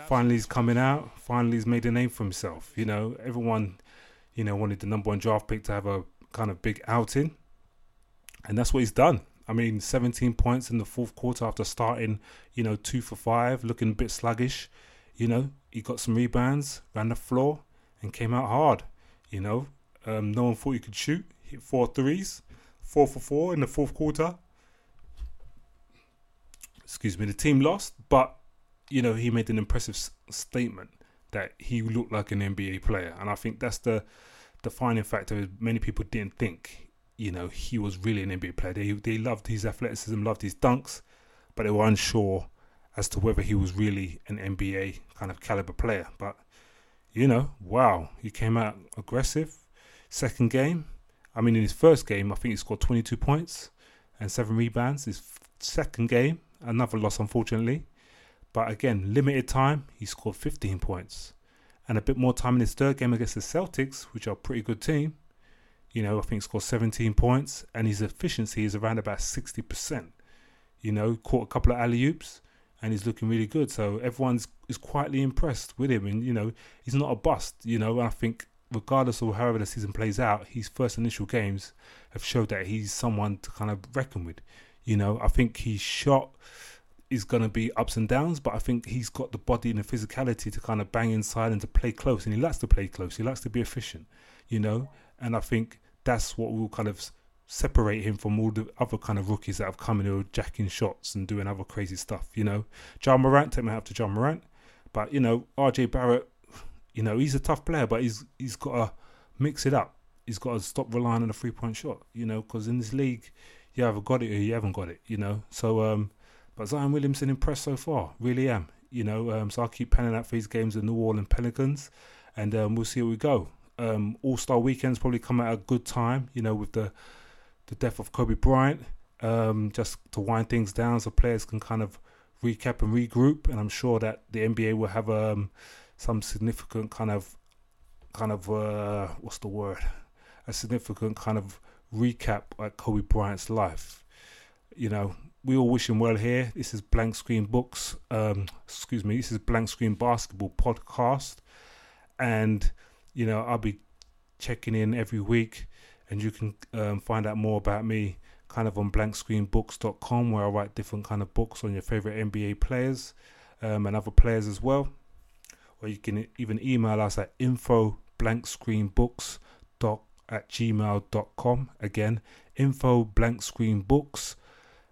Speaker 4: Finally he's coming out. Finally he's made a name for himself. You know, everyone, you know, wanted the number one draft pick to have a kind of big outing. And that's what he's done. I mean, 17 points in the fourth quarter after starting, you know, two for five, looking a bit sluggish. You know, he got some rebounds, ran the floor, and came out hard. You know, um, no one thought he could shoot. Hit four threes, four for four in the fourth quarter. Excuse me, the team lost, but you know he made an impressive s- statement that he looked like an NBA player, and I think that's the defining factor. Is many people didn't think, you know, he was really an NBA player. They they loved his athleticism, loved his dunks, but they were unsure as to whether he was really an NBA kind of caliber player. But you know, wow, he came out aggressive. Second game, I mean, in his first game, I think he scored 22 points and seven rebounds. His second game, another loss, unfortunately. But again, limited time, he scored 15 points. And a bit more time in his third game against the Celtics, which are a pretty good team. You know, I think he scored 17 points, and his efficiency is around about 60%. You know, caught a couple of alley oops, and he's looking really good. So everyone's is quietly impressed with him, and you know, he's not a bust. You know, I think regardless of however the season plays out, his first initial games have showed that he's someone to kind of reckon with. You know, I think his shot is going to be ups and downs, but I think he's got the body and the physicality to kind of bang inside and to play close. And he likes to play close. He likes to be efficient, you know. And I think that's what will kind of separate him from all the other kind of rookies that have come in who are jacking shots and doing other crazy stuff, you know. Ja Morant, take me out to Ja Morant, but you know, RJ Barrett, you know, he's a tough player, but he's he's got to mix it up. He's got to stop relying on a three point shot, you know, because in this league, you either got it or you haven't got it, you know. So, um, but Zion Williamson impressed so far, really am, you know. Um, so I'll keep panning out for these games in New Orleans Pelicans, and um, we'll see where we go. Um, All Star weekends probably come at a good time, you know, with the the death of Kobe Bryant, um, just to wind things down so players can kind of recap and regroup. And I'm sure that the NBA will have um, some significant kind of kind of uh, what's the word? A significant kind of recap at Kobe Bryant's life. You know, we all wish him well here. This is Blank Screen Books. Um, excuse me. This is Blank Screen Basketball podcast, and you know I'll be checking in every week, and you can um, find out more about me kind of on blankscreenbooks.com where I write different kind of books on your favorite NBA players um, and other players as well. Or you can even email us at info blankscreenbooks at gmail.com. Again, info blankscreenbooks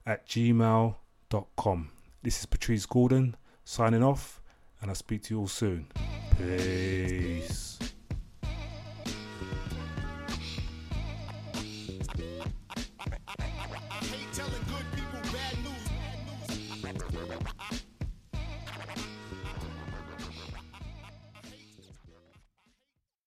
Speaker 4: at gmail.com. This is Patrice Gordon signing off, and I'll speak to you all soon. Peace.